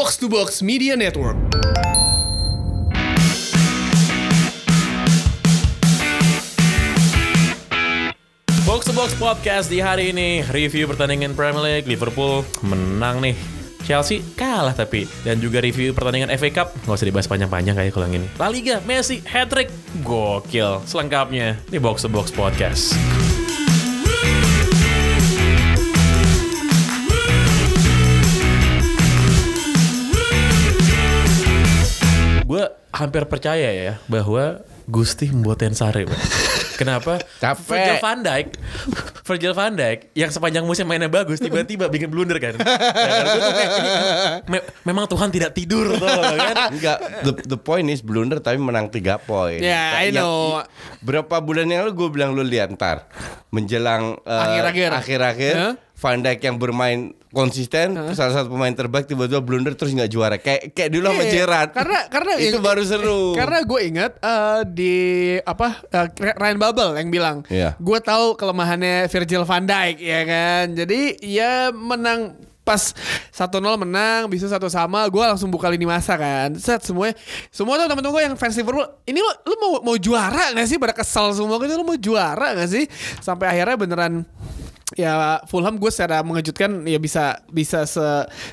Box to Box Media Network. Box to Box Podcast di hari ini. Review pertandingan Premier League. Liverpool menang nih. Chelsea kalah tapi. Dan juga review pertandingan FA Cup. Nggak usah dibahas panjang-panjang kayak kalau ini. La Liga Messi hat trick gokil selengkapnya di Box to Box Podcast hampir percaya ya bahwa Gusti membuat Tensare Pak. Kenapa? Capek. Virgil van Dijk Virgil van Dijk yang sepanjang musim mainnya bagus tiba-tiba bikin blunder kan. Ya kan? Gua tuh kayak, ini, me- memang Tuhan tidak tidur tuh kan. Enggak, the, the point is blunder tapi menang 3 poin. Ya, I know. yang- berapa bulan yang lalu gue bilang lu lihat ntar menjelang eh, Akhir-akhir. akhir-akhir Huh? Van Dijk yang bermain konsisten salah satu pemain terbaik tiba-tiba blunder terus nggak juara kayak kayak dulu sama Iya, Gerrard. Karena karena itu baru seru. Karena gue ingat eh, di apa eh, Ryan Babel yang bilang, Iya. gue tahu kelemahannya Virgil van Dijk ya kan. Jadi ya menang pas 1-0 menang, bisa satu sama, gue langsung buka lini masa kan. Set semuanya, semua tuh temen-temen gue yang fans Liverpool, ini lo, lu mau mau juara gak sih? Pada kesel semua gitu, lu mau juara gak sih? Sampai akhirnya beneran ya Fulham gue secara mengejutkan ya bisa bisa se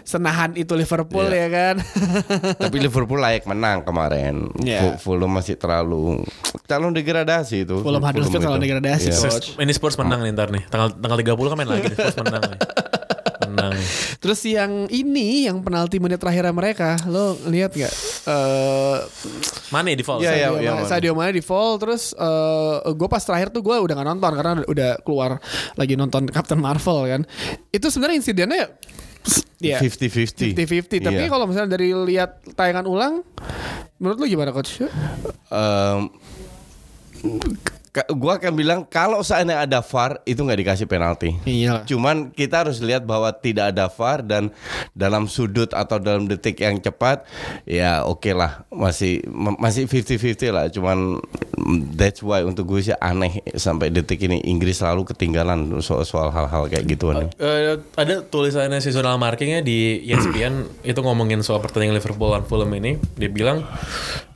senahan itu Liverpool Iya. ya kan. Tapi Liverpool layak menang kemarin. Fu- Fulham masih terlalu calon degradasi itu. Fulham Huddersfield calon itu. degradasi, Iya. coach. Ini Spurs menang nih ntar nih. Tanggal tanggal 30 kan main lagi nih Spurs menang nih. Menang. Terus yang ini yang penalti menit terakhir mereka, lo lihat nggak? Eh Mana di fall? Iya, iya. Sadio, Mane, Mane. Sadio Mane di fall terus eh gue pas terakhir tuh gue udah gak nonton karena udah keluar lagi nonton Captain Marvel kan. Itu sebenarnya insidennya ya 50-50. 50-50 tapi Iya. kalau misalnya dari lihat tayangan ulang menurut lu gimana coach? Ka- gua akan bilang kalau seandainya ada VAR itu nggak dikasih penalti. Iya. Cuman kita harus lihat bahwa tidak ada VAR dan dalam sudut atau dalam detik yang cepat ya oke lah masih masih 50-50 lah. Cuman that's why untuk gue sih aneh sampai detik ini Inggris selalu ketinggalan soal soal hal-hal kayak gituan. Eh, ada tulisannya seasonal markingnya di ESPN itu ngomongin soal pertandingan Liverpool dan Fulham ini dia bilang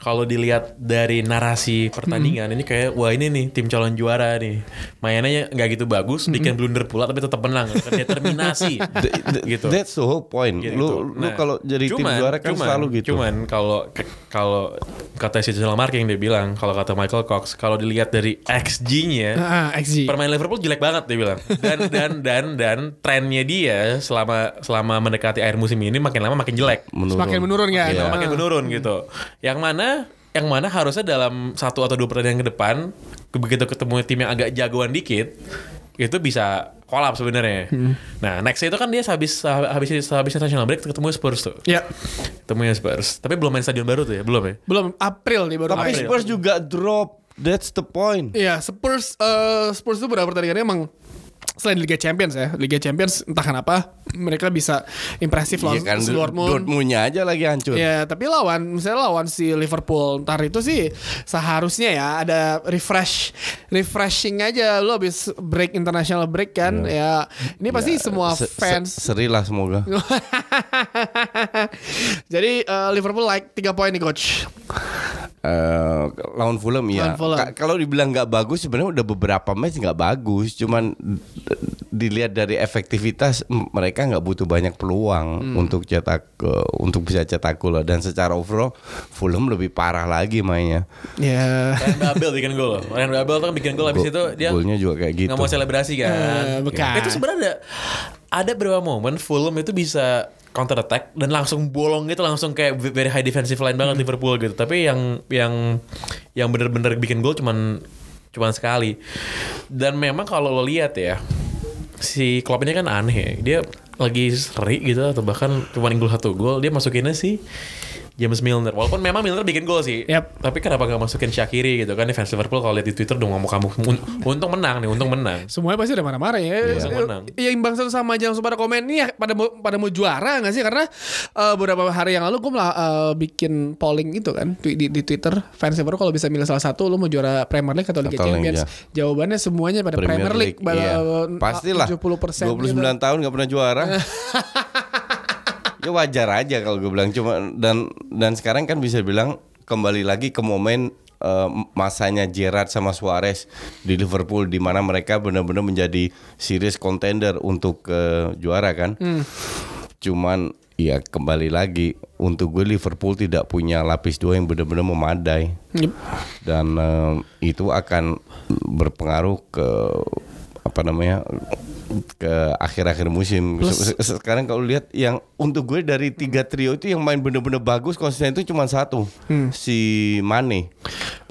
kalau dilihat dari narasi pertandingan ini kayak wah ini nih tim calon juara nih mainnya nggak gitu bagus bikin blunder pula tapi tetap menang kan determinasi gitu That's the whole point. Gitu. Lu lu Nah, kalau jadi tim cuman- juara kan cuman- selalu gitu. Cuman kalau kalau kata seasonal marking dia bilang kalau kata Michael Cox kalau dilihat dari XG-nya Ah, XG. Permain Liverpool jelek banget dia bilang. Dan dan dan dan trennya dia selama selama mendekati akhir musim ini makin lama makin jelek. Semakin menurun kan? Makin lama Ah. makin menurun gitu. Yang mana yang mana harusnya dalam satu atau dua pertandingan ke depan begitu ketemu tim yang agak jagoan dikit itu bisa kolap sebenarnya. Hmm. Nah, next itu kan dia habis habis habis national break ketemu Spurs tuh. Ya, Ketemunya Spurs. Tapi belum main stadion baru tuh ya, belum ya? belum April nih baru Tapi April. Spurs juga drop. That's the point. Iya, Spurs eh, Spurs itu beberapa pertandingannya emang selain Liga Champions ya, Liga Champions entah kenapa mereka bisa impresif lawan Iya kan Dortmund. Dortmundnya aja lagi hancur. Ya, tapi lawan misalnya lawan si Liverpool ntar itu sih seharusnya ya ada refresh refreshing aja lu habis break international break kan ya. Ini pasti semua Se- se- fans seri lah semoga. Jadi eh, Liverpool like 3 poin nih coach. Eh, lawan Fulham ya. Kalau dibilang nggak bagus sebenarnya udah beberapa match nggak bagus. Cuman dilihat dari efektivitas mereka nggak butuh banyak peluang Hmm. untuk cetak eh, untuk bisa cetak gol dan secara overall Fulham lebih parah lagi mainnya. Ya. Ryan Babel bikin gol. Ryan Babel tuh kan bikin gol habis itu dia golnya juga kayak gitu. nggak mau selebrasi kan. Eh, bekas. Itu sebenarnya ada ada beberapa momen Fulham itu bisa counter attack dan langsung bolong gitu langsung kayak very high defensive line banget Hmm. Liverpool gitu. Tapi yang yang yang bener-bener bikin gol cuman cuman sekali. Dan memang kalau lo lihat ya si Klopp ini kan aneh ya. Dia lagi seri gitu atau bahkan cuma gol satu gol dia masukinnya sih James Milner. Walaupun memang Milner bikin gol sih. Yap. Tapi kenapa gak masukin Shakiri gitu kan? Ini fans Liverpool kalau lihat di Twitter dong ngomong kamu un- untung menang nih, untung menang. Semuanya pasti udah marah-marah ya. Langsung Ya, menang. ya imbang satu sama aja langsung pada komen nih ya, pada mau pada mau juara nggak sih? Karena eh, beberapa hari yang lalu gue malah eh, bikin polling itu kan di, di, di Twitter fans baru kalau bisa milih salah satu lu mau juara Premier League atau Liga Atau Champions. Liga. Jawabannya semuanya pada Premier, League. iya. Bala- Pastilah. 70% 29 gitu. tahun nggak pernah juara. ya wajar aja kalau gue bilang cuma dan dan sekarang kan bisa bilang kembali lagi ke momen eh, masanya Gerrard sama Suarez di Liverpool di mana mereka benar-benar menjadi serious contender untuk eh, juara kan. Cuman ya kembali lagi untuk gue Liverpool tidak punya lapis dua yang benar-benar memadai Yep. dan eh, itu akan berpengaruh ke apa namanya ke akhir-akhir musim. Se- Sekarang kalau lihat yang untuk gue dari tiga trio itu yang main bener-bener bagus konsisten itu cuma satu si Mane.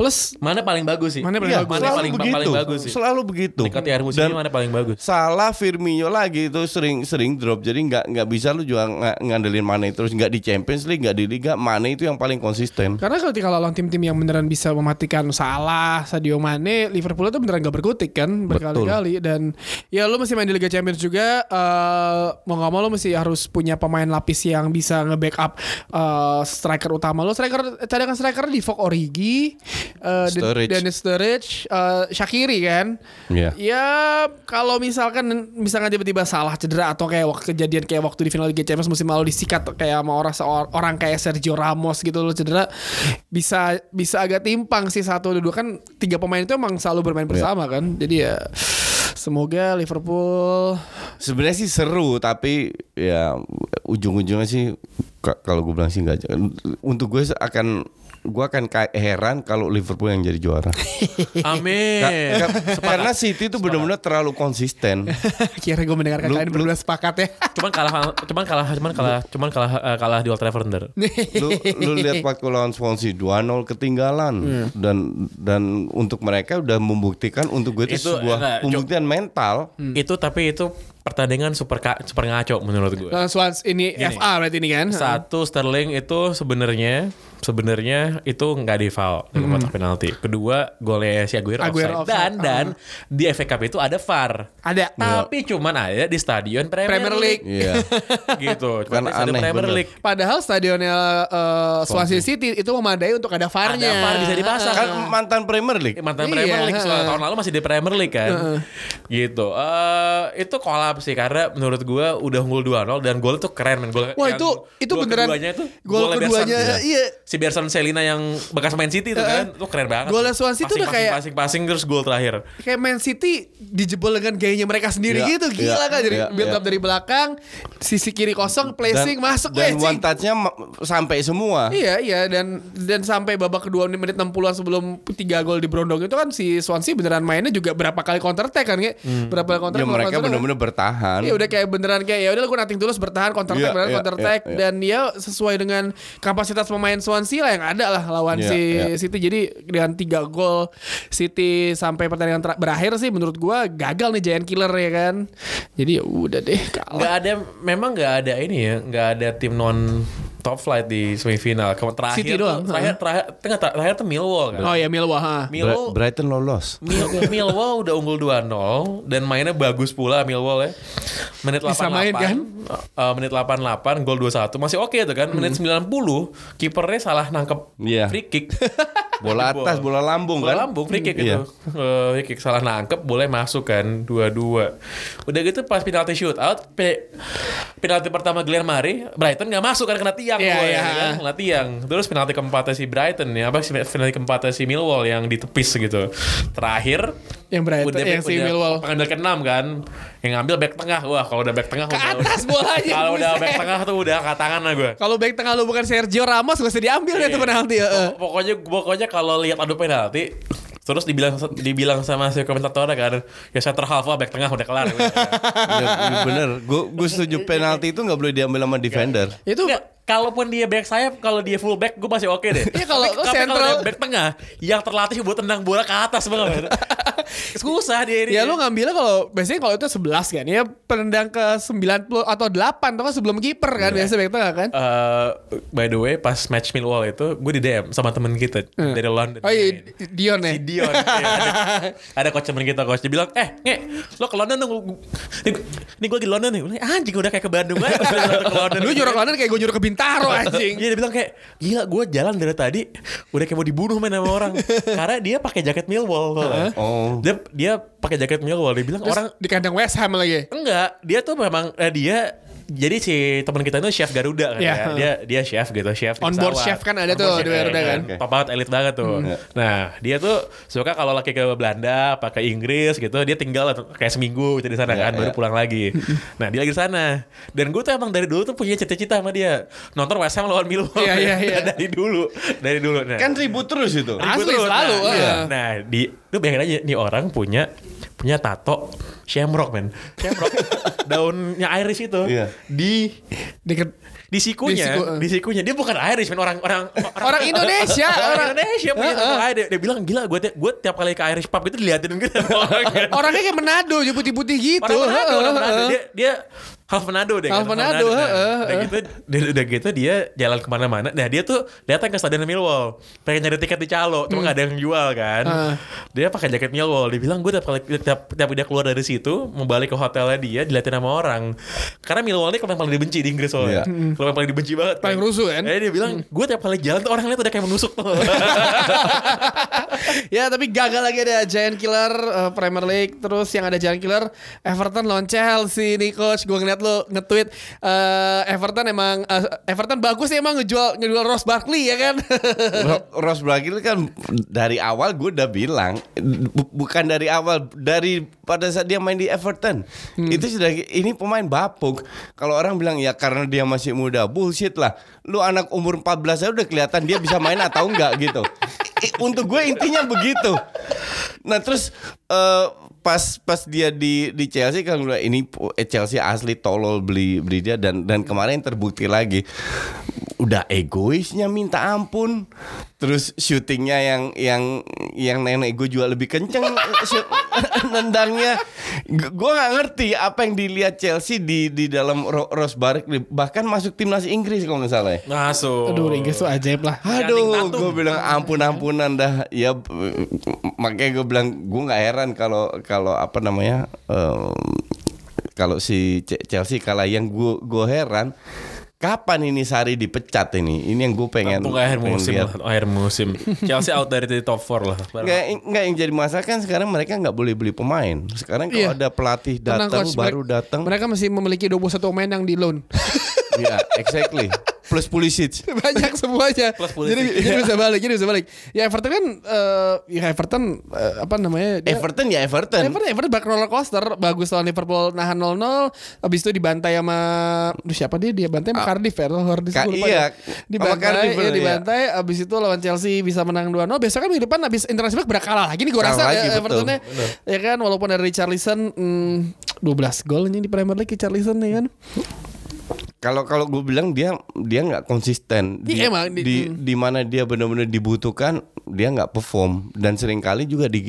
Plus Mana paling bagus sih? Mana paling Iya, bagus? Mana selalu paling, begitu. paling bagus sih? Selalu begitu. Dekat di akhir musim Dan mana paling bagus? salah Firmino lagi itu sering sering drop jadi nggak nggak bisa lu juga ng- ngandelin Mane terus nggak di Champions League nggak di Liga Mane itu yang paling konsisten. Karena ketika lawan tim-tim yang beneran bisa mematikan Salah, Sadio Mane, Liverpool itu beneran gak berkutik kan berkali-kali dan ya lu mesti main di Liga Champions juga eh, mau gak mau lu mesti harus punya pemain lapis yang bisa nge-backup eh, striker utama lu. Striker cadangan striker di Fok Origi, eh, Sturridge. Dennis Sturridge, eh, Shakiri kan. Iya. Ya kalau misalkan misalkan tiba-tiba salah cedera atau kayak waktu kejadian kayak waktu di final Liga Champions musim lalu disikat kayak sama orang orang kayak Sergio Ramos gitu loh cedera bisa bisa agak timpang sih satu dua kan tiga pemain itu emang selalu bermain bersama kan jadi ya semoga Liverpool Sebenarnya sih seru tapi ya ujung-ujungnya sih ka- kalau gue bilang sih nggak untuk gue akan gue akan ka- heran kalau Liverpool yang jadi juara. Amin. Ka- ka- karena City itu benar-benar terlalu konsisten. kira gue mendengarkan Lu- kalian berdua sepakat ya cuman kalah cuman kalah cuman kalah cuman kalah eh, kalah di Old Trafford ntar. lu, lu lihat waktu lawan Swansea 2-0 ketinggalan dan dan untuk mereka udah membuktikan untuk gue itu, Itu, sebuah enggak, pembuktian mental. Itu tapi itu pertandingan super ka- super ngaco menurut gue. Lawan Swans ini FA berarti ini kan Satu Sterling itu sebenarnya sebenarnya itu nggak di foul di kotak penalti. Kedua golnya si Aguero, Aguero offside. dan offside. dan di FA Cup itu ada VAR. ada Tapi cuman ada di stadion Premier, Premier League. Iya. gitu. Kan Cuman di stadion aneh, Premier bener. League. Padahal stadionnya eh, Swansea City itu memadai untuk ada VAR-nya. Ada VAR bisa dipasang. kan mantan Premier League. Eh, mantan Iya, Premier League heeh. tahun lalu masih di Premier League kan gitu Eh itu kolaps sih karena menurut gua udah unggul 2-0 dan gol itu keren men gol Wah, yang- itu- itu gol beneran- keduanya itu gol golnya keduanya, Bersan. iya. Si Bersan Selina yang bekas main City itu kan itu keren banget Golnya Swansea itu udah passing, kayak- passing passing terus gol terakhir Kayak Man City dijebol dengan gayanya mereka sendiri Iya, gitu gila iya, kan jadi iya, build iya. up dari belakang sisi kiri kosong placing masuk dan eh, one touch-nya sampai semua. Iya iya dan dan sampai babak kedua menit 60-an sebelum tiga gol di Brondong itu kan si Swansea beneran mainnya juga berapa kali counter attack kan kayak berapa kali counter Ya attack, mereka counter attack. benar-benar bertahan. Iya udah kayak beneran kayak ya udah gue nating tulus bertahan counter attack Iya, beneran iya, counter attack iya, iya. dan ya sesuai dengan kapasitas pemain Swansea lah yang ada lah lawan Iya, si iya. City. Jadi dengan tiga gol City sampai pertandingan ter- berakhir sih menurut gua gagal nih giant killer ya kan? Jadi ya udah deh kalah. Nggak ada memang nggak ada ini ya nggak ada tim non top flight di semifinal Kamu terakhir City doang, terakhir terakhir tengah terakhir tuh Millwall kan oh ya Milwah ha. Bra- Millwall Brighton lolos. Mil Millwall udah unggul 2-0 dan mainnya bagus pula Millwall ya. Menit 88. Bisa main, kan? eh, menit 88 gol 2-1 masih oke tuh kan. Menit 90 kipernya salah nangkep Iya. free kick. Bola atas, bola lambung Bola kan? lambung free kick Iya. itu. Eh, free kick salah nangkep boleh masuk kan 2-2. Udah gitu pas penalti shoot out pe- penalti pertama Glenn Murray Brighton nggak masuk kan kena tiang Iya, gua, iya. ya kan? kena tiang. Terus penalti keempatnya si Brighton ya apa penalti keempatnya si Millwall yang ditepis gitu. Terakhir yang Brighton udah, yang si udah Millwall pengambil ke enam kan yang ngambil back tengah wah kalau udah back tengah ke udah- atas bolanya kalau udah back tengah tuh udah angkat tangan lah gue kalau back tengah lu bukan Sergio Ramos gak usah diambil deh Iya. tuh penalti ya eh. pokoknya pokoknya kalau lihat adu penalti terus dibilang dibilang sama si komentatornya kan ya center half lah back tengah udah kelar Iya, iya, bener. Gue gue setuju penalti itu nggak boleh diambil sama defender. itu kalaupun dia back sayap kalau dia full back gue masih oke deh. Iya, kalau- kalau back tengah yang terlatih buat tendang bola ke atas banget susah dia ini. Ya lu ngambilnya kalau biasanya kalau itu 11 kan ya penendang ke 90 atau 8 atau kan sebelum kiper kan biasa back tengah kan. Eh, by the way pas match Millwall itu gue di DM sama temen kita dari London. Oh iya Dion ya. si Dion Iya, ada, ada coach temen kita coach. Dia bilang eh nge lo ke London dong. Ini, ini gue di London nih. Anjing udah kayak ke Bandung aja ke London Lu nyuruh London kayak gue nyuruh ke Bintaro anjing. Iya dia bilang kayak gila gue jalan dari tadi udah kayak mau dibunuh main sama orang karena dia pakai jaket Millwall soalnya. Oh. dia dia pakai jaket Millwall dia bilang Terus orang di kandang West Ham lagi. enggak dia tuh memang eh, dia jadi si teman kita itu chef Garuda kan Iya. ya. Dia dia chef gitu, chef On board pesawat. chef kan ada On tuh di Garuda kan. Top banget elit banget tuh. Nah, dia tuh suka kalau lagi ke Belanda, apa ke Inggris gitu, dia tinggal kayak seminggu gitu di sana Iya, kan, baru iya. pulang lagi. nah, dia lagi di sana. Dan gue tuh emang dari dulu tuh punya cita-cita sama dia. Nonton West Ham lawan Millwall. Iya, iya, iya. dari dulu, dari dulu. Nah, Kan ribut terus itu. Ribut Asli, terus. selalu, Nah, ah. iya. Nah, di lu bayangin aja nih orang punya punya tato shamrock men. Shamrock daunnya Irish itu Iya. di Deket di sikunya, Di siku, eh. di sikunya dia bukan Irish men orang orang Orang Indonesia, orang, orang- Indonesia punya Heeh. tato Irish. Dia, dia bilang gila gue gue tiap kali ke Irish pub itu diliatin gitu. Orangnya kayak Manado, aja putih-putih gitu. Orang Manado, orang Manado. heeh. Dia, dia half Manado deh. Half kan, Manado, Nah, heeh, udah heeh. gitu, dia, udah gitu dia jalan ke mana-mana. Nah dia tuh datang ke stadion Millwall, pengen nyari tiket di calo, cuma nggak ada yang jual kan. Heeh. Dia pakai jaket Millwall. Dia bilang gue tiap kali tiap, tiap dia keluar dari situ, mau balik ke hotelnya dia, diliatin sama orang. Karena Millwall ini klub yang paling dibenci di Inggris soalnya. Iya. Klub yang paling dibenci banget. Paling rusuh kan? Eh dia bilang gue tiap kali jalan tuh orang lihat udah kayak menusuk tuh. ya tapi gagal lagi ada Giant Killer eh, Premier League terus yang ada Giant Killer Everton lawan Chelsea nih coach gue ngeliat lo nge-tweet eh, Everton emang eh, Everton bagus sih emang ngejual ngejual Ross Barkley ya kan? Ro- Ross Barkley kan dari awal gue udah bilang bu- bukan dari awal dari pada saat dia main di Everton. Itu sudah ini pemain bapuk. Kalau orang bilang ya karena dia masih muda. Bullshit lah. Lu anak umur 14 aja udah kelihatan dia bisa main atau enggak gitu. Untuk gue intinya begitu. Nah terus eh, pas pas dia di di Chelsea kan bilang, ini eh, Chelsea asli tolol beli beli dia dan dan kemarin terbukti lagi udah egoisnya minta ampun terus syutingnya yang yang yang nenek gue juga lebih kenceng shoot- nendangnya gue nggak ngerti apa yang dilihat Chelsea di di dalam Ro- Ross Barkley bahkan masuk timnas Inggris kalau nggak salah ya Masuk. aduh Inggris tuh ajaib lah Aduh, gue bilang ampun-ampunan dah. Ya, makanya gue bilang gue nggak heran kalau kalau apa namanya em, kalau si Chelsea kalah. Yang gue gue heran kapan ini Sari dipecat ini? Ini yang gue pengen. Tunggu akhir pengen musim lah, akhir musim. Chelsea out dari top 4 lah. Nggak, nggak yang jadi masalah kan sekarang mereka nggak boleh beli pemain. Sekarang kalau Iya. ada pelatih datang baru datang, mereka masih memiliki 21 pemain yang di loan ya exactly. Plus Pulisic. banyak semuanya Plus politik. jadi, jadi bisa balik jadi bisa balik ya Everton kan eh, ya Everton eh, apa namanya dia- Everton ya Everton. Everton, Everton bak roller coaster bagus lawan Liverpool nahan 0-0 habis itu dibantai sama Aduh, siapa dia dia bantai sama Cardiff ya Cardiff Ka- lupa iya, deh. dibantai Cardiff, ya iya. dibantai habis itu lawan Chelsea bisa menang 2-0 besok kan minggu depan habis internasional berkalah lagi nih gue Kalah rasa lagi, ya, betul. Evertonnya ya kan walaupun ada Richarlison hmm, 12 gol ini di Premier League Richarlison ya kan Kalau kalau gue bilang dia dia nggak konsisten. Di Iya, emang, di- di, di mana dia benar-benar dibutuhkan dia nggak perform. Dan sering kali juga di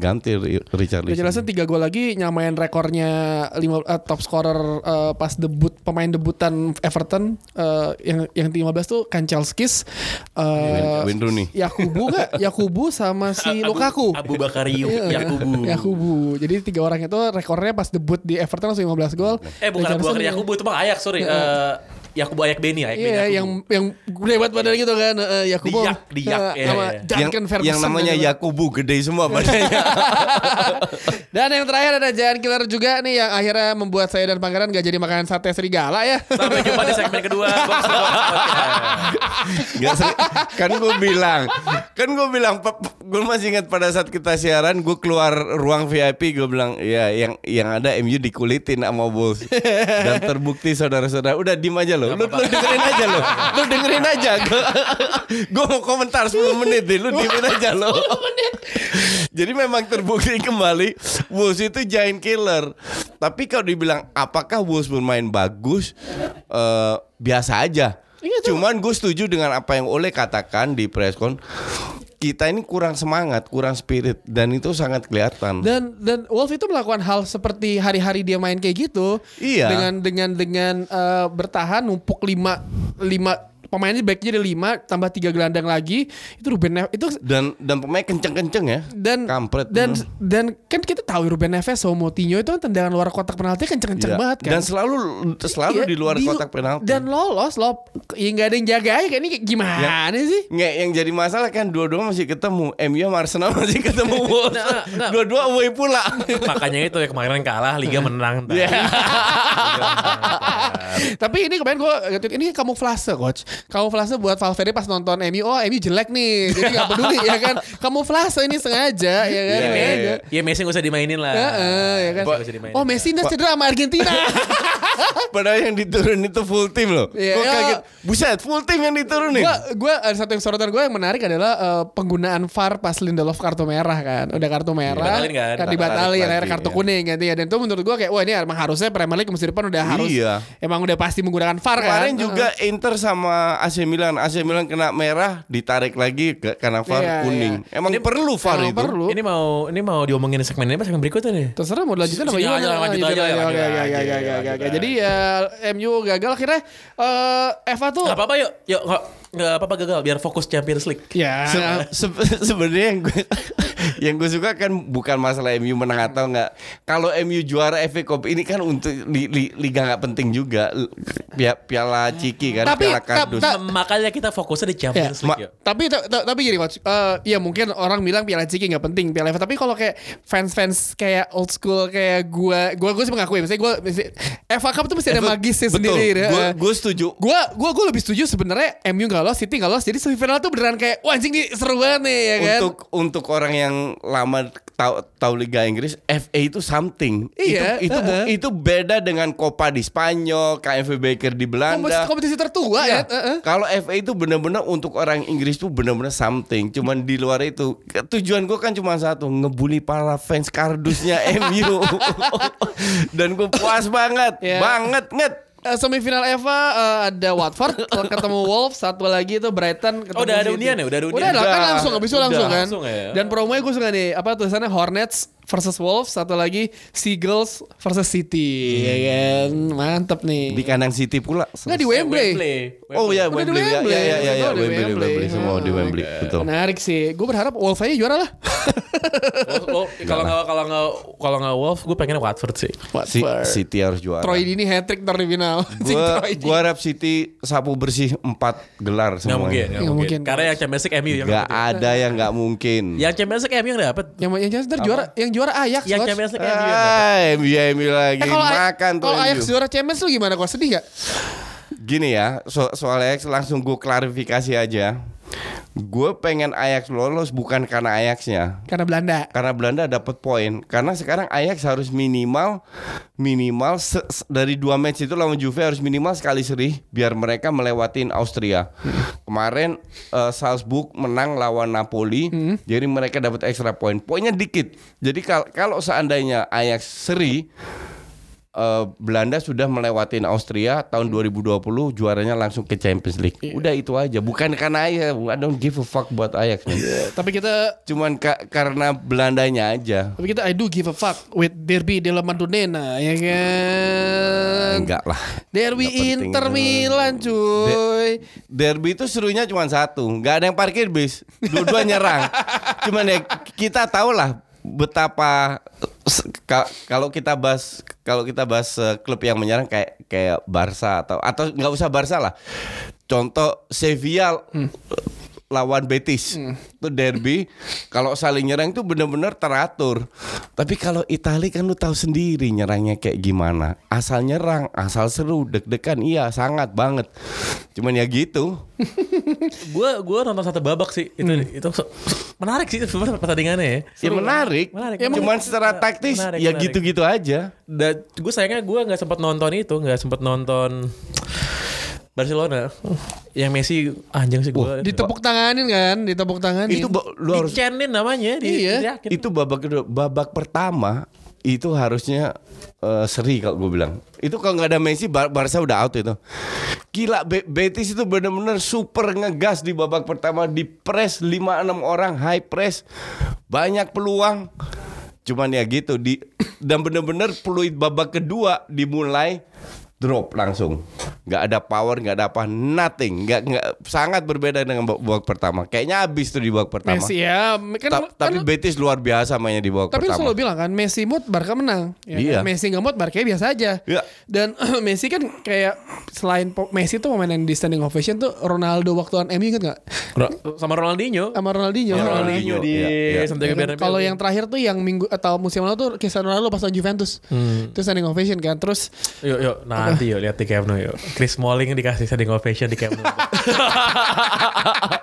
diganti Richard Richarlison 3 gol lagi nyamain rekornya lima, eh, top scorer eh, pas debut pemain debutan Everton eh, yang yang 15 tuh Kanchelskis eh Wayne Rooney. Yakubu gak? Yakubu sama si Lukaku. Abu Bakari Iya, Yakubu. Yakubu. Jadi tiga orang itu rekornya pas debut di Everton langsung 15 gol. Eh bukan Abu Bakar ya. Yakubu itu bang Ayak sorry. Eh, Yakubu Ayak Beni Ayak Beni Iya, Yakubu. yang yang hebat badan gitu kan Yakubu. Diyak, diyak, Eh, iya, sama iya. yang, Ferguson. yang namanya gitu. Yakubu gede semua badannya. Dan yang terakhir ada Giant Killer juga nih yang akhirnya membuat saya dan Pangeran gak jadi makan sate serigala ya. Sampai jumpa di segmen kedua. Box Box kan gue bilang, kan gue bilang, gue masih ingat pada saat kita siaran, gue keluar ruang VIP, gue bilang, ya yang yang ada MU dikulitin sama Bulls. Dan terbukti saudara-saudara, udah dim aja lo, lu, lu dengerin aja lo, lu dengerin aja, gue mau komentar 10 menit deh, lu diemin aja lo. Jadi memang terbukti kembali Wolves itu giant killer. Tapi kalau dibilang apakah Wolves bermain bagus, eh, biasa aja. Iya. Cuman gue setuju dengan apa yang Oleh katakan di preskon. Kita ini kurang semangat, kurang spirit dan itu sangat kelihatan. Dan dan Wolf itu melakukan hal seperti hari-hari dia main kayak gitu. Iya. Dengan dengan dengan eh, bertahan numpuk lima lima pemainnya backnya ada lima tambah tiga gelandang lagi itu Ruben Neves itu Dan dan pemain kenceng-kenceng ya. dan Kampret dan bener. dan kan kita tahu Ruben Neves sama Moutinho itu kan tendangan luar kotak penalti kenceng-kenceng Iya. banget kan Dan selalu selalu Iya, di luar kotak penalti. dan lolos loh ya nggak ada yang jaga aja kayak ini gimana sih Nggak, yang jadi masalah kan dua-dua masih ketemu. MU sama Arsenal masih ketemu. Wolves. Nah, nah. Dua-dua away pula. Makanya itu ya kemarin kalah liga menang. Iya. Liga menang, ntar. Tapi ini kemarin gue ini kamuflase coach. Kamuflase buat Valverde pas nonton MU. Oh MU jelek nih. Jadi gak peduli ya kan. Kamuflase ini sengaja ya kan. Iya, iya, iya. Ya Messi gak usah dimainin lah. Heeh, ya kan. Nggak usah dimainin. Oh Messi udah cedera sama Argentina. Padahal yang diturun itu full team loh. Iya, Gua iya. kaget. Buset, full team yang diturunin. Gua gua ada satu yang sorotan gue yang menarik adalah eh, penggunaan VAR pas Lindelof kartu merah kan. Udah kartu merah. Dibatalin kan? Kan dibatalin akhirnya kartu iya. kuning ganti ya. Dan itu menurut gue kayak wah ini emang harusnya Premier League musim depan udah harus Iya. emang udah pasti menggunakan VAR kan. Kemarin juga Inter sama AC Milan. AC Milan kena merah, ditarik lagi ke, karena VAR Iya, kuning. Emang perlu VAR itu. perlu. Ini mau ini mau diomongin segmen ini apa segmen berikutnya nih? Terserah mau dilanjutin apa gimana? aja, lanjut aja. Jadi ya MU gagal akhirnya eh Eva tuh Gak apa-apa yuk, yuk nggak apa-apa gagal biar fokus Champions League. ya Se- se- Sebenarnya yang gue yang gue suka kan bukan masalah MU menang atau enggak. Kalau MU juara FA Cup ini kan untuk li- li- liga nggak penting juga. Pia- Piala Ciki kan, Tapi- Piala Kardus. ta- Makanya kita fokusnya di Champions Ya, League ma- yuk. tapi ta- ta- tapi gini coach, Eh, ya mungkin orang bilang Piala Ciki nggak penting Piala FA tapi kalau kayak fans-fans kayak old school kayak gua gua gua sih mengakui misalnya gua mesti- FA Cup tuh mesti ada magisnya betul. sendiri ya. Gue gue setuju. Gua gua gua lebih setuju sebenarnya MU nggak lolos, City nggak lolos. Jadi semifinal tuh beneran kayak wah anjing nih seru banget nih ya kan. Untuk untuk orang yang lama tahu tahu Liga Inggris, FA itu something. Iya, Itu itu, uh-uh. itu beda dengan Copa di Spanyol, KFV Baker di Belanda. kompetisi, kompetisi tertua Iya. ya. Heeh. Kalau FA itu benar-benar untuk orang Inggris tuh benar-benar something. Cuman di luar itu tujuan gue kan cuma satu, ngebully para fans kardusnya MU. Dan gue puas banget, Iya. banget nget. Eh, semifinal Eva eh, ada Watford ketemu Wolves, satu lagi itu Brighton ketemu Oh, udah ada City. undian ya? Udah ada undian? Udah, lah, kan Udah. langsung habis itu Udah. langsung kan. Langsung ya? Dan promonya gue suka nih, apa tulisannya Hornets versus Wolves, satu lagi Seagulls versus City, ya kan. Mantep nih. Di kandang City pula. Nggak di Wembley. Oh ya Udah di Wembley, ya, Wembley. ya, ya, ya, ya, di Wembley, Wembley. Wembley, semua di Oh, Wembley, betul. Menarik sih. Gue berharap Wolves aja juara lah. Oh, Kalau nggak kalau nggak kalau nggak Wolf, gue pengennya Watford sih. Si- Watford. City harus juara. Troy ini hat trick ntar di final. Gua harap City sapu bersih empat gelar Nggak semua. mungkin, nggak Nggak mungkin. mungkin. Karena yang Champions League MU yang Gak ada yang nggak mungkin. yang Champions League MU yang dapat. Yang yang juara yang juara Ajax. Yang. Champions League. Ah, MU MU lagi Eh makan tuh. kalau Ajax juara Champions lu gimana kok sedih gak? Gini ya, so soal Ajax langsung gue klarifikasi aja. Gue pengen Ajax lolos bukan karena Ajaxnya, Karena Belanda. karena Belanda dapat poin. Karena sekarang Ajax harus minimal minimal se- se- dari dua match itu lawan Juve harus minimal sekali seri biar mereka melewatin Austria. Kemarin eh, Salzburg menang lawan Napoli, jadi mereka dapat extra poin. Poinnya dikit. Jadi kal- kalau seandainya Ajax seri eh, Belanda sudah melewatin Austria tahun 2020 juaranya langsung ke Champions League. Udah itu aja, bukan karena Ajax. I don't give a fuck buat Ajax. man. Tapi kita Cuman ka- karena Belandanya aja. tapi kita I do give a fuck with Derby della Madonnina ya kan. Enggak lah. Derby Nggak penting Inter. Milan cuy. Derby itu serunya cuma satu, nggak ada yang parkir bis, dua-dua nyerang. Cuman ya kita tahu lah betapa kalau kita bahas kalau kita bahas eh, klub yang menyerang kayak kayak Barca atau atau nggak usah Barca lah. Contoh Sevilla eh, lawan Betis. Itu derby kalau saling nyerang itu benar-benar teratur. Tapi kalau Italia kan lu tahu sendiri nyerangnya kayak gimana. Asal nyerang asal seru deg-degan iya sangat banget. Cuman ya gitu. Gue gue nonton satu babak sih. Itu itu se- se- menarik sih sebenarnya pertandingannya ya. ya menarik, Menarik. cuman secara taktis Menarik, ya gitu-gitu aja. Dan gue sayangnya gue nggak sempat nonton itu, nggak sempat nonton Barcelona. Yang Messi anjing sih gue. Ditepuk tanganin kan, ditepuk tanganin. itu lu harus Dicenin namanya, di, Iya. itu babak kedua babak pertama itu harusnya eh, seri kalau gue bilang itu kalau nggak ada Messi Bar- Barca udah out itu gila Be- Betis itu benar-benar super ngegas di babak pertama di press 5-6 orang high press banyak peluang cuman ya gitu di dan benar-benar peluit babak kedua dimulai drop langsung. nggak ada power, nggak ada apa, nothing. nggak nggak sangat berbeda dengan bab- babak pertama. Kayaknya habis tuh di babak pertama. Messi ya kan, Ta- tapi kan- Betis luar biasa mainnya di babak tapi pertama. selalu bilang kan Messi mood Barca menang. Ya Iya. kan? Messi nggak mood Barca biasa aja. Iya. Dan Messi kan kayak selain Messi tuh pemain yang di standing ovation tuh Ronaldo waktu lawan MU inget nggak? Ro- sama Ronaldinho. Sama Ronaldinho. Iya, Ronaldinho di Iya, iya. Ya kan? Kalau yang terakhir tuh yang minggu atau musim lalu tuh Cristiano Ronaldo pas lawan Juventus. Itu standing ovation kan. Terus Yuk, yuk, nanti yuk lihat di Camp Nou yuk. Chris Smalling dikasih standing ovation di Camp Nou.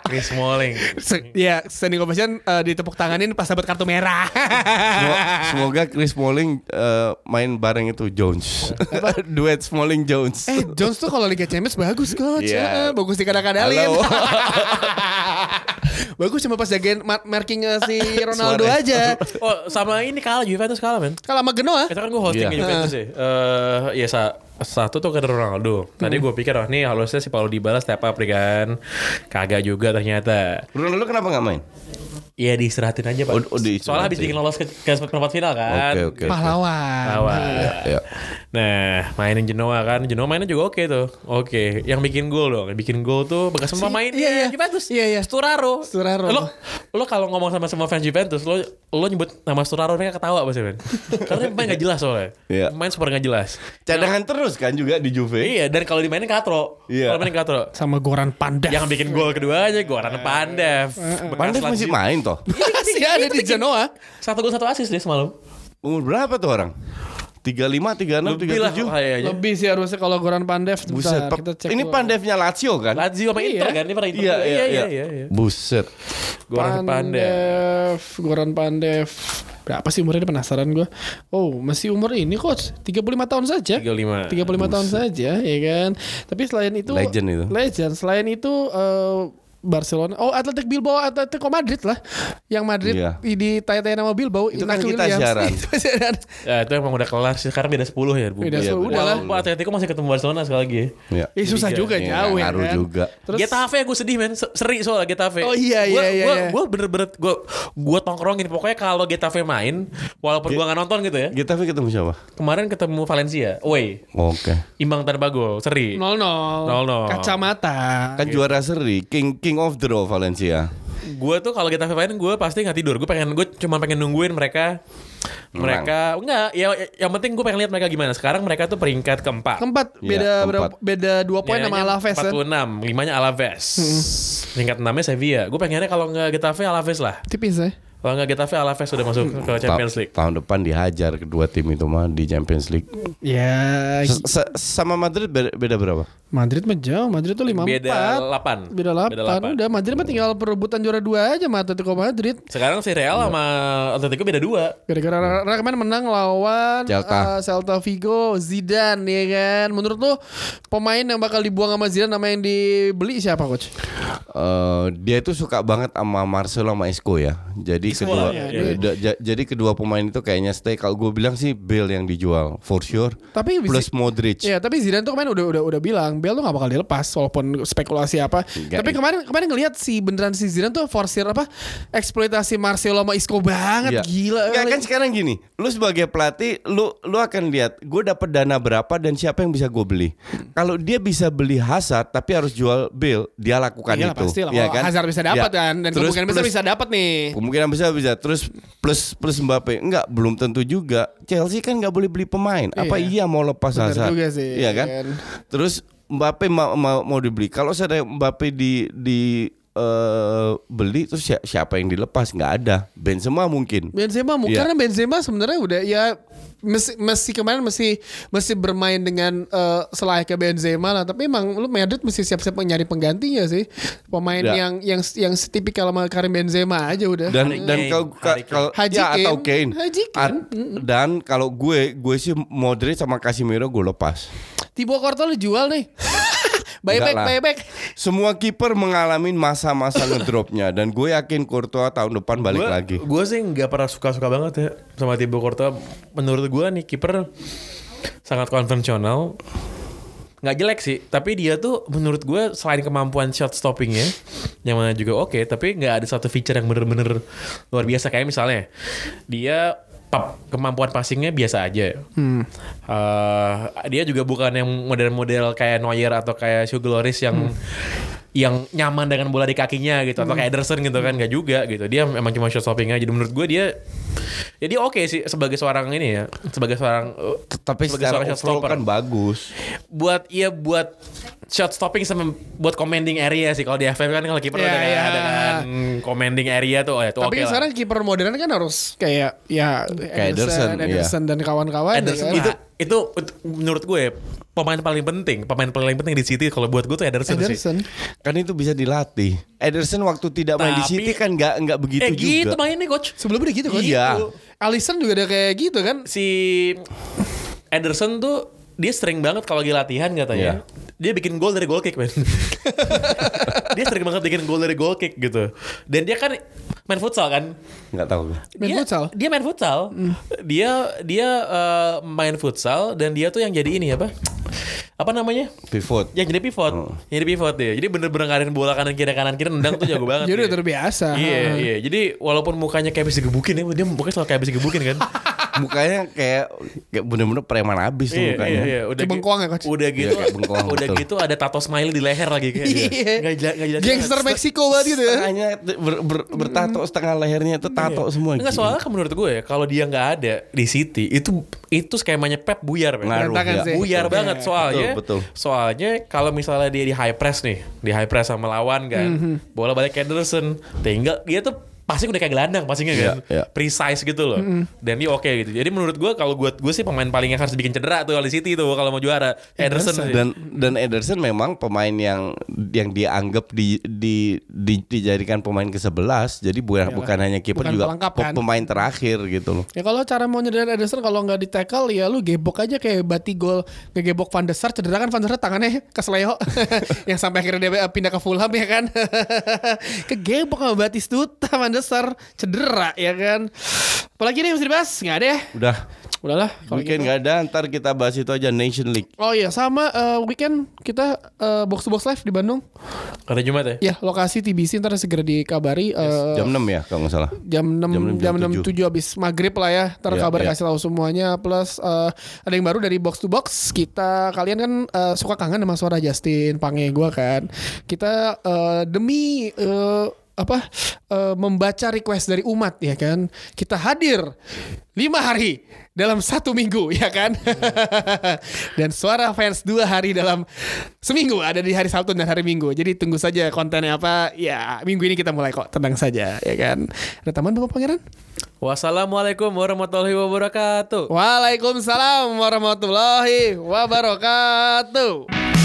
Chris Smalling. se- ya standing ovation eh, ditepuk tanganin pas dapat kartu merah. Semoga, Chris Smalling eh, main bareng itu Jones. Duet Smalling Jones. eh Jones tuh kalau Liga Champions bagus coach. Iya. Eh, bagus dikadal-kadalin. Halo. bagus cuma pas jagain ma- marking si Ronaldo Suarez. aja. Oh, sama ini kalah Juventus kalah, men. Kalau sama Genoa Kita kan gue hosting di Juventus ya. Eh, ya sa satu tuh ke Ronaldo. Tadi gue pikir oh nih harusnya si Paulo Dybala step up nih kan. Kagak juga ternyata. Ronaldo kenapa nggak main? Iya diistirahatin aja pak. Oh, oh, diistirahatin. Soalnya habis bikin lolos ke, ke perempat final kan. Oke oke. oke. pahlawan. Lawan. Ya. Nah, mainin Genoa kan. Genoa mainnya juga oke tuh. Oke. Yang bikin gol dong. Yang bikin gol tuh bekas Si- pemain iya, iya. Juventus. Iya, iya. Sturaro. Sturaro. Lo, lo kalau ngomong sama semua fans Juventus, lo lo nyebut nama Sturaro mereka ketawa pasti men. Karena pemain gak jelas soalnya. Iya. Pemain super gak jelas. Cadangan terus kan juga di Juve. Iya, dan kalau dimainin katro. Iya. Kalau mainin katro. Sama Goran Pandev. Yang bikin gol kedua aja Goran Pandev. Eh, Bekas Pandev masih main toh. Masih ada di Genoa. Satu gol satu asis dia semalam. Umur berapa tuh orang? 35, 36, Lebih lah 37. kayaknya. Lebih sih harusnya kalau Goran Pandev. Buset. Bentar, kita cek Ini dulu. Pandevnya Lazio kan? Lazio sama Inter kan? Dia pernah Inter. Iya, iya, iya. iya, iya. Buset. Goran Pandev. Pandev, Goran Pandev. Berapa sih umurnya penasaran gue. Oh, masih umur ini coach. 35 tahun saja. 35. 35 tahun saja, ya kan. Tapi selain itu Legend itu. Legend. Selain itu eh, Barcelona. Oh, Athletic Bilbao, Atletico Madrid lah. Yang Madrid Iya. di tayang nama Bilbao. Itu kan kita Williams. siaran. Itu siaran. Ya itu emang udah kelar sih. Sekarang beda 10 ya. Bu. Beda Iya, 10, beda udah lah. Atletico masih ketemu Barcelona sekali lagi. Ya. Eh, susah Liga. juga Iya, jauh ya ngaruh kan. juga. Terus Getafe gue sedih men Se- Seri soal Getafe Oh, iya, iya, Gua- iya, gua, iya. Gue bener-bener Gue gue tongkrongin Pokoknya kalau Getafe main Walaupun gue gak nonton gitu ya Getafe ketemu siapa? Kemarin ketemu Valencia Away Oke. Imbang tanpa gol Seri 0-0. 0-0. Kacamata. Kan juara seri, King King of Draw Valencia. Gue tuh kalau Getafe main Gue pasti gak tidur. Gue pengen Gue cuma pengen nungguin mereka. Mereka Enggak ya, Yang penting gue pengen lihat mereka gimana. Sekarang mereka tuh peringkat keempat. Keempat? Iya, beda keempat. berapa? Beda 2 poin sama Alaves kan. 46 Limanya Alaves. Peringkat 6 nya Sevilla. Gue pengennya kalau nggak Getafe Alaves lah. Tipis ya. Kalau nggak Getafe Alaves sudah masuk ke Champions Ta- League Tahun depan dihajar kedua tim itu mah di Champions League. Ya S- s- sama Madrid beda, beda berapa? Madrid mah jauh, Madrid tuh 54. Beda 8 Beda 8. Udah Madrid mah tinggal perebutan juara 2 aja sama Atletico Madrid. Sekarang si Real sama Atletico beda 2 Gara-gara kemarin menang lawan Celta. uh, Celta Vigo, Zidane ya kan. Menurut lu pemain yang bakal dibuang sama Zidane sama yang dibeli siapa coach? Eh, dia itu suka banget sama Marcelo sama Isco ya. Jadi kedua ya, eh, da- ja- jadi kedua pemain itu kayaknya stay. Kalau gue bilang sih Bale yang dijual for sure. Tapi Plus Modric. Iya, tapi Zidane tuh kemarin udah udah udah bilang Bale tuh gak bakal dilepas walaupun spekulasi apa. Enggak, tapi iya. kemarin kemarin ngelihat si beneran si Zidane tuh forsir apa eksploitasi Marcelo sama Isco banget Iya. gila. Nggak, kan sekarang gini, lu sebagai pelatih, lu lu akan lihat gue dapat dana berapa dan siapa yang bisa gue beli. Kalau dia bisa beli Hazard tapi harus jual Bale, dia lakukan Iya itu. pasti lah. ya Kalau Hazard bisa dapat Ya. kan dan Terus kemungkinan plus- bisa dapat nih. Kemungkinan besar bisa terus plus plus Mbappe enggak belum tentu juga Chelsea kan nggak boleh beli pemain apa Iya. iya mau lepas Benar Hazard juga sih, iya kan kan. terus Mbappe mau mau, mau dibeli kalau saya Mbappe di di eh, beli terus si- siapa yang dilepas? Nggak ada. Benzema mungkin. Benzema mu- Iya. karena Benzema sebenarnya udah ya mesti, mesti kemarin mesti mesti bermain dengan eh, selayaknya Benzema lah. Tapi emang lu Madrid mesti siap-siap nyari penggantinya sih. Pemain Ya. yang yang yang setipikal sama Karim Benzema aja udah. Dan Harry dan kalau kalau Haji ya Kane. atau Kane, Haji Kane. Dan kalau gue gue sih Modric sama Casemiro gue lepas. Thibaut Courtois lu jual nih buyback buyback. Semua kiper mengalami masa-masa ngedropnya. Dan gue yakin Courtois tahun depan balik Gua- lagi. Gue sih nggak pernah suka-suka banget ya sama Thibaut Courtois. Menurut gue nih kiper sangat konvensional. Nggak jelek sih, tapi dia tuh menurut gue selain kemampuan shot stoppingnya, yang mana juga oke, tapi nggak ada satu feature yang bener-bener luar biasa. Kayak misalnya dia kemampuan passingnya biasa aja. Hmm. Eh, dia juga bukan yang model-model kayak Neuer atau kayak Hugo Lloris yang yang nyaman dengan bola di kakinya gitu atau kayak Ederson gitu kan nggak juga gitu dia emang cuma shot stopping aja jadi menurut gue dia ya dia oke sih sebagai seorang ini ya sebagai seorang eh, Tapi sebagai seorang shot stopper. kan bagus. buat iya buat shot stopping sama buat commanding area sih kalau di FF kan kalau kiper Iya, ada, iya. ada kan commanding area tuh oh, itu Tapi oke lah. sekarang kiper modern kan harus kayak ya Kayak Ederson, Ederson, Ederson dan kawan-kawan. Ederson ya kan? itu, itu itu menurut gue pemain paling penting pemain paling penting di City kalau buat gue tuh Ederson, sih Ederson. Kan itu bisa dilatih. Ederson waktu tidak main di Tapi- City kan nggak nggak begitu eh gitu juga. mainnya coach Sebelumnya udah gitu kan? Iya. Alisson juga udah kayak gitu kan? si Ederson tuh dia sering banget kalau lagi latihan katanya. Iya. Dia bikin gol dari goal kick, men. dia sering banget bikin gol dari goal kick gitu. Dan dia kan main futsal kan? Nggak tahu. Main dia, futsal? Dia main futsal. Dia dia eh, main futsal dan dia tuh yang jadi ini apa? Apa namanya? Pivot. Yang jadi pivot. Yang jadi pivot dia. Jadi bener-bener ngadain bola kanan kiri kanan kiri nendang tuh jago banget. Jadi udah terbiasa. Iya, iya. Jadi walaupun mukanya kayak habis digebukin ya, dia mukanya selalu kayak habis digebukin kan. Mukanya kayak kayak bener-bener preman abis tuh iya, mukanya. iya, iya. Udah Kayak bengkoang ya, Coach? Udah gitu. Iya, bengkoang, udah betul. gitu ada tato smiley di leher lagi kayak. Iya. Jelas, nggak jelas. Gangster Meksiko banget gitu ya. Setengahnya ber- ber- bertato setengah lehernya itu tato semua. Enggak Gila. soalnya kan menurut gue ya, kalau dia nggak ada di City itu itu skemanya Pep buyar. Ngaruh, ya. sih. Buyar Betul. banget Iya. soalnya. Betul, betul. Soalnya kalau misalnya dia di high press nih, di high press sama lawan kan, Mhm. bola balik ke Ederson, tinggal dia tuh pasti udah kayak gelandang pastinya kan, Iya, iya. precise gitu loh. Mhm. Dan dia oke gitu. Jadi menurut gue kalau gue gue sih pemain paling yang harus bikin cedera tuh kalau di City tuh kalau mau juara Ederson. sih. dan dan Ederson memang pemain yang yang dia anggap di, di, di dijadikan pemain ke-11 jadi bukan bukan hanya kiper juga kan? pemain terakhir gitu loh. Ya kalau cara mau nyederan Ederson kalau nggak di tackle ya lu gebok aja kayak Batigol ngegebok Van der Sar cedera kan Van der Sar tangannya ke Sleo yang sampai akhirnya dia pindah ke Fulham ya kan kegebok sama Batistuta Van der Sar cedera ya kan apalagi nih yang mesti dibahas nggak ada ya Udah udahlah kalau weekend gitu. nggak ada ntar kita bahas itu aja Nation League. Oh iya sama eh, weekend kita eh, box to box live di Bandung Hari Jumat ya. ya lokasi TBC ntar segera dikabari eh, Jam 6 ya kalau nggak salah. jam 6 Jam jam, enam, jam 6 7 habis maghrib lah ya. Ntar Iya, kabar iya. kasih tahu semuanya plus eh, ada yang baru dari box to box. Kita kalian kan eh, suka kangen sama suara Justin Pange gua kan. Kita eh, demi eh, apa eh, membaca request dari umat ya kan. Kita hadir lima hari dalam satu minggu ya kan? Dan suara fans dua hari dalam seminggu ada di hari Sabtu dan hari Minggu. Jadi tunggu saja kontennya apa. Ya minggu ini kita mulai kok tenang saja ya kan? Ada teman bapak pangeran? Wassalamualaikum warahmatullahi wabarakatuh. Waalaikumsalam warahmatullahi wabarakatuh